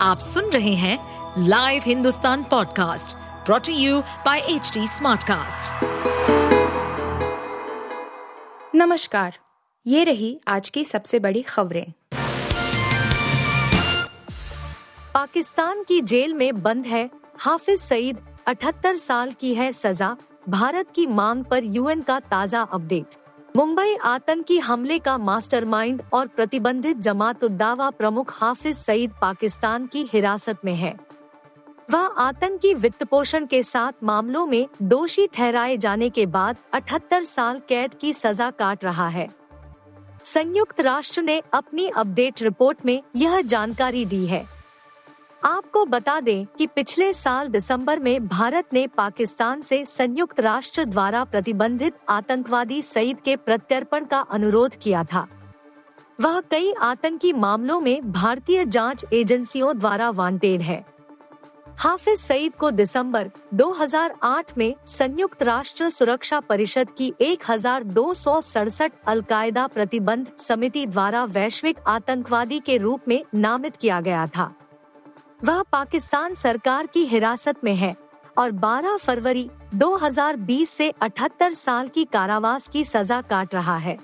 आप सुन रहे हैं live Hindustan podcast brought to you by H Smartcast. नमस्कार, ये रही आज की सबसे बड़ी खबरें पाकिस्तान की जेल में बंद है हाफिज सईद 78 साल की है सजा, भारत की मांग पर यूएन का ताज़ा अपडेट मुंबई आतंकी हमले का मास्टरमाइंड और प्रतिबंधित जमात उद्दावा प्रमुख हाफिज सईद पाकिस्तान की हिरासत में है। वह आतंकी वित्त पोषण के साथ मामलों में दोषी ठहराए जाने के बाद 78 साल कैद की सजा काट रहा है। संयुक्त राष्ट्र ने अपनी अपडेट रिपोर्ट में यह जानकारी दी है। आपको बता दें कि पिछले साल दिसंबर में भारत ने पाकिस्तान से संयुक्त राष्ट्र द्वारा प्रतिबंधित आतंकवादी सईद के प्रत्यर्पण का अनुरोध किया था। वह कई आतंकी मामलों में भारतीय जाँच एजेंसियों द्वारा वांटेड है। हाफिज सईद को दिसंबर 2008 में संयुक्त राष्ट्र सुरक्षा परिषद की एक हज़ार दो सौ सड़सठ अलकायदा प्रतिबंध समिति द्वारा वैश्विक आतंकवादी के रूप में नामित किया गया था। वह पाकिस्तान सरकार की हिरासत में है और 12 फरवरी 2020 से 78 साल की कारावास की सजा काट रहा है।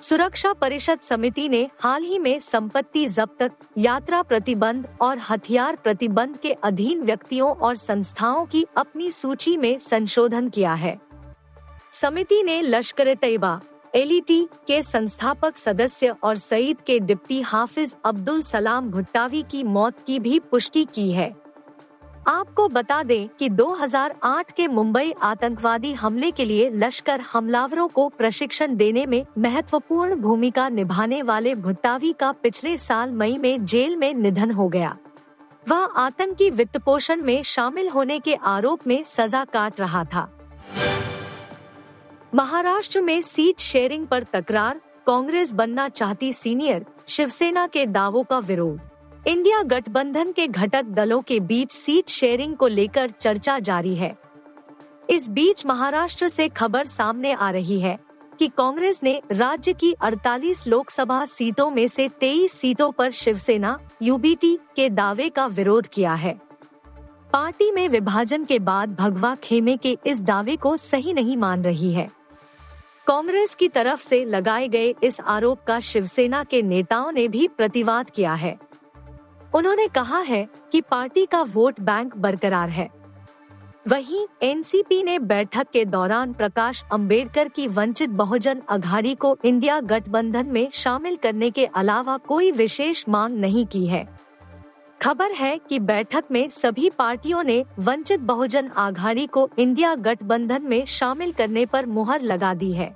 सुरक्षा परिषद समिति ने हाल ही में संपत्ति जब्त, यात्रा प्रतिबंध और हथियार प्रतिबंध के अधीन व्यक्तियों और संस्थाओं की अपनी सूची में संशोधन किया है। समिति ने लश्कर तैयबा एलईटी के संस्थापक सदस्य और सईद के डिप्टी हाफिज अब्दुल सलाम भुट्टावी की मौत की भी पुष्टि की है। आपको बता दें कि 2008 के मुंबई आतंकवादी हमले के लिए लश्कर हमलावरों को प्रशिक्षण देने में महत्वपूर्ण भूमिका निभाने वाले भुट्टावी का पिछले साल मई में जेल में निधन हो गया। वह आतंकी वित्त पोषण में शामिल होने के आरोप में सजा काट रहा था। महाराष्ट्र में सीट शेयरिंग पर तकरार, कांग्रेस बनना चाहती सीनियर, शिवसेना के दावों का विरोध। इंडिया गठबंधन के घटक दलों के बीच सीट शेयरिंग को लेकर चर्चा जारी है। इस बीच महाराष्ट्र से खबर सामने आ रही है कि कांग्रेस ने राज्य की 48 लोकसभा सीटों में से 23 सीटों पर शिवसेना, यूबीटी के दावे का विरोध किया है। पार्टी में विभाजन के बाद भगवा खेमे के इस दावे को सही नहीं मान रही है। कांग्रेस की तरफ़ से लगाए गए इस आरोप का शिवसेना के नेताओं ने भी प्रतिवाद किया है। उन्होंने कहा है कि पार्टी का वोट बैंक बरकरार है। वहीं एनसीपी ने बैठक के दौरान प्रकाश अंबेडकर की वंचित बहुजन अघाड़ी को इंडिया गठबंधन में शामिल करने के अलावा कोई विशेष मांग नहीं की है। खबर है कि बैठक में सभी पार्टियों ने वंचित बहुजन आघाड़ी को इंडिया गठबंधन में शामिल करने पर मुहर लगा दी है।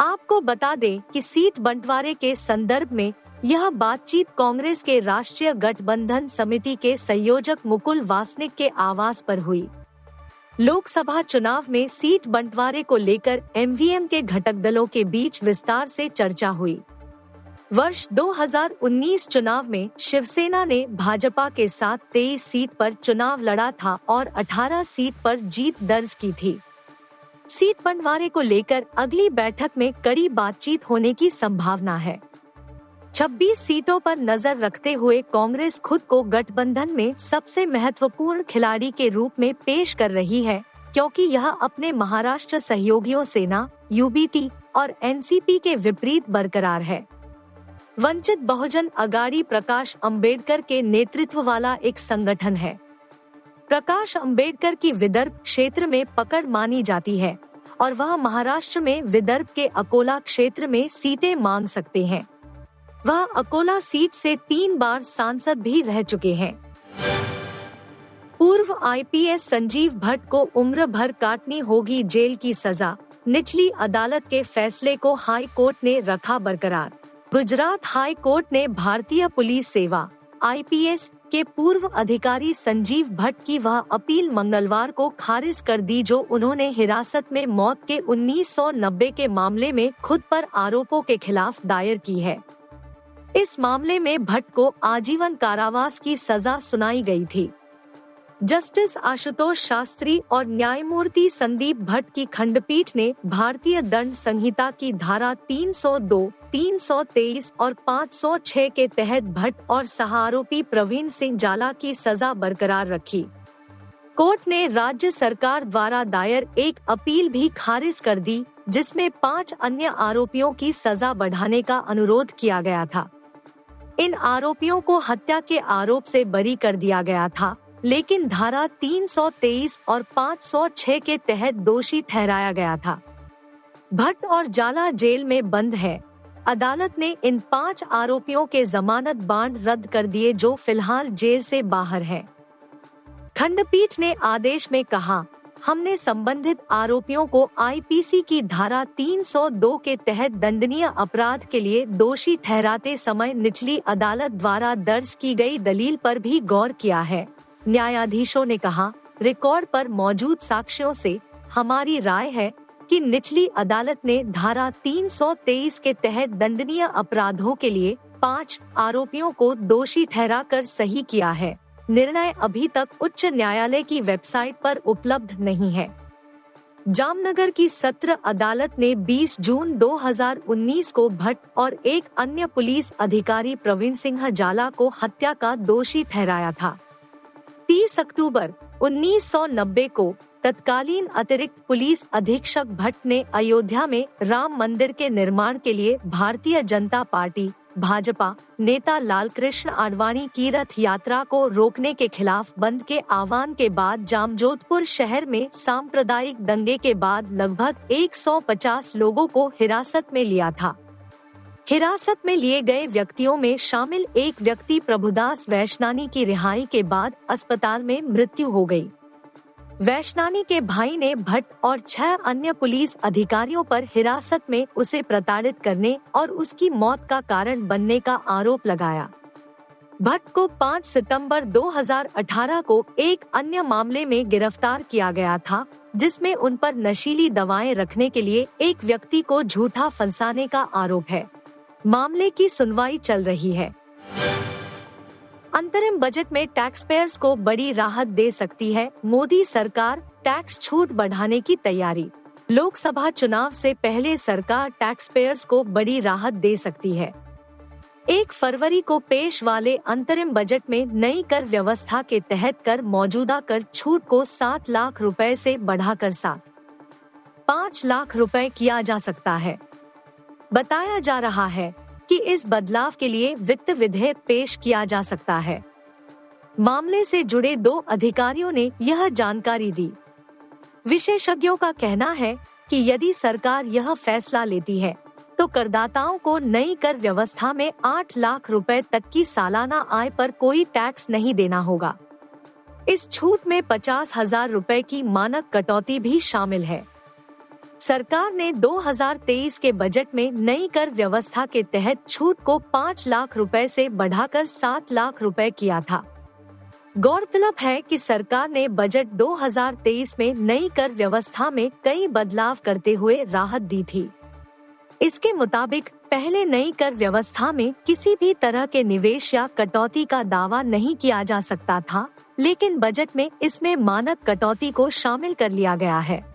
आपको बता दें कि सीट बंटवारे के संदर्भ में यह बातचीत कांग्रेस के राष्ट्रीय गठबंधन समिति के संयोजक मुकुल वासनिक के आवास पर हुई। लोकसभा चुनाव में सीट बंटवारे को लेकर एमवीएम के घटक दलों के बीच विस्तार से चर्चा हुई। वर्ष 2019 चुनाव में शिवसेना ने भाजपा के साथ 23 सीट पर चुनाव लड़ा था और 18 सीट पर जीत दर्ज की थी। सीट बंटवारे को लेकर अगली बैठक में कड़ी बातचीत होने की संभावना है। 26 सीटों पर नज़र रखते हुए कांग्रेस खुद को गठबंधन में सबसे महत्वपूर्ण खिलाड़ी के रूप में पेश कर रही है, क्योंकि यह अपने महाराष्ट्र सहयोगियों सेना, यूबीटी और एनसीपी के विपरीत बरकरार है। वंचित बहुजन अगाड़ी प्रकाश अंबेडकर के नेतृत्व वाला एक संगठन है। प्रकाश अंबेडकर की विदर्भ क्षेत्र में पकड़ मानी जाती है और वह महाराष्ट्र में विदर्भ के अकोला क्षेत्र में सीटें मांग सकते हैं। वह अकोला सीट से तीन बार सांसद भी रह चुके हैं। पूर्व आईपीएस संजीव भट्ट को उम्र भर काटनी होगी जेल की सजा, निचली अदालत के फैसले को हाई कोर्ट ने रखा बरकरार। गुजरात हाई कोर्ट ने भारतीय पुलिस सेवा, आईपीएस, के पूर्व अधिकारी संजीव भट्ट की वह अपील मंगलवार को खारिज कर दी जो उन्होंने हिरासत में मौत के 1990 के मामले में खुद पर आरोपों के खिलाफ दायर की है। इस मामले में भट्ट को आजीवन कारावास की सजा सुनाई गई थी। जस्टिस आशुतोष शास्त्री और न्यायमूर्ति संदीप भट्ट की खंडपीठ ने भारतीय दंड संहिता की धारा 302, 323 और 506 के तहत भट्ट और सह आरोपी प्रवीण सिंह जाला की सजा बरकरार रखी। कोर्ट ने राज्य सरकार द्वारा दायर एक अपील भी खारिज कर दी जिसमें पाँच अन्य आरोपियों की सजा बढ़ाने का अनुरोध किया गया था। इन आरोपियों को हत्या के आरोप से बरी कर दिया गया था। लेकिन धारा 323 और 506 के तहत दोषी ठहराया गया था। भट्ट और जाला जेल में बंद है। अदालत ने इन पाँच आरोपियों के जमानत बांड रद्द कर दिए जो फ़िलहाल जेल से बाहर हैं। खंडपीठ ने आदेश में कहा, हमने संबंधित आरोपियों को आईपीसी की धारा 302 के तहत दंडनीय अपराध के लिए दोषी ठहराते समय निचली अदालत द्वारा दर्ज की गई दलील पर भी गौर किया है। न्यायाधीशों ने कहा, रिकॉर्ड पर मौजूद साक्ष्यों से हमारी राय है कि निचली अदालत ने धारा 323 के तहत दंडनीय अपराधों के लिए पाँच आरोपियों को दोषी ठहरा कर सही किया है। निर्णय अभी तक उच्च न्यायालय की वेबसाइट पर उपलब्ध नहीं है। जामनगर की सत्र अदालत ने 20 जून 2019 को भट्ट और एक अन्य पुलिस अधिकारी प्रवीण सिंह जाला को हत्या का दोषी ठहराया था। 30 अक्टूबर 1990 को तत्कालीन अतिरिक्त पुलिस अधीक्षक भट्ट ने अयोध्या में राम मंदिर के निर्माण के लिए भारतीय जनता पार्टी, भाजपा, नेता लालकृष्ण आडवाणी की रथ यात्रा को रोकने के खिलाफ बंद के आह्वान के बाद जामजोधपुर शहर में सांप्रदायिक दंगे के बाद लगभग 150 लोगों को हिरासत में लिया था। हिरासत में लिए गए व्यक्तियों में शामिल एक व्यक्ति प्रभुदास वैश्नानी की रिहाई के बाद अस्पताल में मृत्यु हो गई। वैश्नानी के भाई ने भट्ट और छह अन्य पुलिस अधिकारियों पर हिरासत में उसे प्रताड़ित करने और उसकी मौत का कारण बनने का आरोप लगाया भट्ट को 5 सितंबर 2018 को एक अन्य मामले में गिरफ़्तार किया गया था, जिसमें उन पर नशीली दवाएँ रखने के लिए एक व्यक्ति को झूठा फंसाने का आरोप है मामले की सुनवाई चल रही है। अंतरिम बजट में टैक्स पेयर्स को बड़ी राहत दे सकती है, मोदी सरकार टैक्स छूट बढ़ाने की तैयारी। लोकसभा चुनाव से पहले सरकार टैक्स पेयर्स को बड़ी राहत दे सकती है। एक फरवरी को पेश वाले अंतरिम बजट में नई कर व्यवस्था के तहत कर मौजूदा कर छूट को सात लाख रुपए से बढ़ाकर सात। पाँच लाख रुपए किया जा सकता है। बताया जा रहा है कि इस बदलाव के लिए वित्त विधेयक पेश किया जा सकता है। मामले से जुड़े दो अधिकारियों ने यह जानकारी दी। विशेषज्ञों का कहना है कि यदि सरकार यह फैसला लेती है तो करदाताओं को नई कर व्यवस्था में आठ लाख रुपए तक की सालाना आय पर कोई टैक्स नहीं देना होगा। इस छूट में पचास हज़ार रूपए की मानक कटौती भी शामिल है। सरकार ने 2023 के बजट में नई कर व्यवस्था के तहत छूट को पाँच लाख रुपए से बढ़ाकर सात लाख रुपए किया था। गौरतलब है कि सरकार ने बजट 2023 में नई कर व्यवस्था में कई बदलाव करते हुए राहत दी थी। इसके मुताबिक, पहले नई कर व्यवस्था में किसी भी तरह के निवेश या कटौती का दावा नहीं किया जा सकता था, लेकिन बजट में इसमें मानक कटौती को शामिल कर लिया गया है।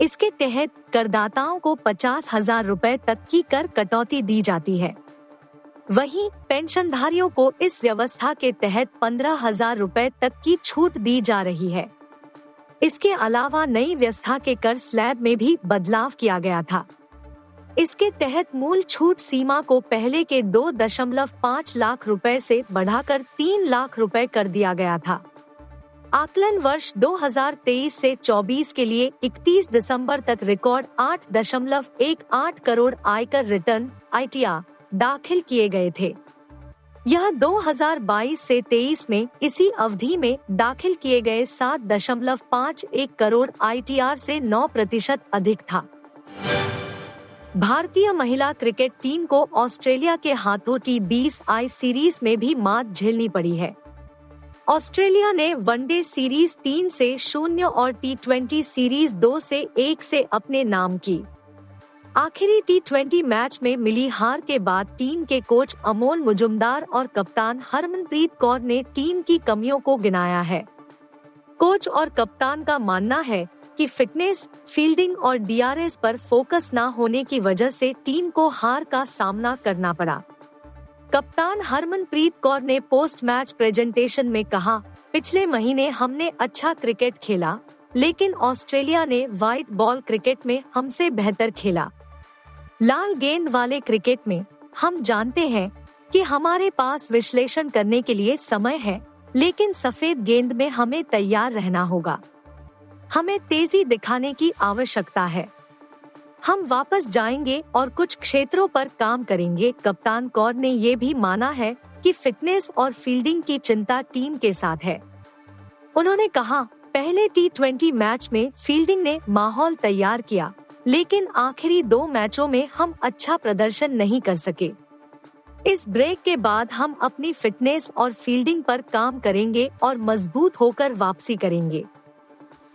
इसके तहत करदाताओं को पचास हज़ार रूपए तक की कर कटौती दी जाती है। वहीं पेंशनधारियों को इस व्यवस्था के तहत पंद्रह हज़ार रूपए तक की छूट दी जा रही है। इसके अलावा नई व्यवस्था के कर स्लैब में भी बदलाव किया गया था। इसके तहत मूल छूट सीमा को पहले के दो दशमलव पाँच लाख रुपए से बढ़ाकर तीन लाख रुपए कर दिया गया था। आकलन वर्ष 2023 से 24 के लिए 31 दिसंबर तक रिकॉर्ड आठ दशमलव एक आठ करोड़ आयकर रिटर्न, आईटीआर, दाखिल किए गए थे। यह 2022 से 23 में इसी अवधि में दाखिल किए गए सात दशमलव पाँच एक करोड़ आईटीआर से 9 प्रतिशत अधिक था। भारतीय महिला क्रिकेट टीम को ऑस्ट्रेलिया के हाथों टी बीस आई सीरीज़ में भी मात झेलनी पड़ी है। ऑस्ट्रेलिया ने वनडे सीरीज़ तीन से शून्य और टी ट्वेंटी सीरीज़ दो से एक से अपने नाम की। आखिरी टी ट्वेंटी मैच में मिली हार के बाद टीम के कोच अमोल मुजुमदार और कप्तान हरमनप्रीत कौर ने टीम की कमियों को गिनाया है। कोच और कप्तान का मानना है कि फिटनेस, फील्डिंग और डीआरएस पर फोकस न होने की वजह से टीम को हार का सामना करना पड़ा। कप्तान हरमनप्रीत कौर ने पोस्ट मैच प्रेजेंटेशन में कहा, पिछले महीने हमने अच्छा क्रिकेट खेला, लेकिन ऑस्ट्रेलिया ने व्हाइट बॉल क्रिकेट में हमसे बेहतर खेला। लाल गेंद वाले क्रिकेट में हम जानते हैं कि हमारे पास विश्लेषण करने के लिए समय है, लेकिन सफ़ेद गेंद में हमें तैयार रहना होगा। हमें तेज़ी दिखाने की आवश्यकता है। हम वापस जाएँगे और कुछ क्षेत्रों पर काम करेंगे। कप्तान कौर ने ये भी माना है कि फिटनेस और फील्डिंग की चिंता टीम के साथ है। उन्होंने कहा, पहले टी ट्वेंटी मैच में फील्डिंग ने माहौल तैयार किया, लेकिन आखिरी दो मैचों में हम अच्छा प्रदर्शन नहीं कर सके। इस ब्रेक के बाद हम अपनी फिटनेस और फील्डिंग पर काम करेंगे और मज़बूत होकर वापसी करेंगे।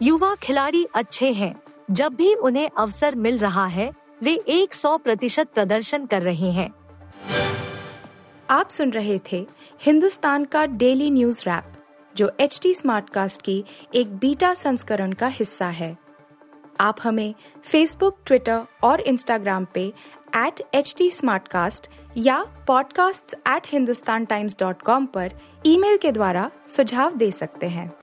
युवा खिलाड़ी अच्छे हैं जब भी उन्हें अवसर मिल रहा है, वे 100 प्रतिशत प्रदर्शन कर रहे हैं। आप सुन रहे थे हिंदुस्तान का डेली न्यूज़ रैप, जो एच टी स्मार्टकास्ट की एक बीटा संस्करण का हिस्सा है। आप हमें फेसबुक ट्विटर और इंस्टाग्राम पे एट एच टी या podcasts@hindustantimes.com पर ईमेल के द्वारा सुझाव दे सकते हैं।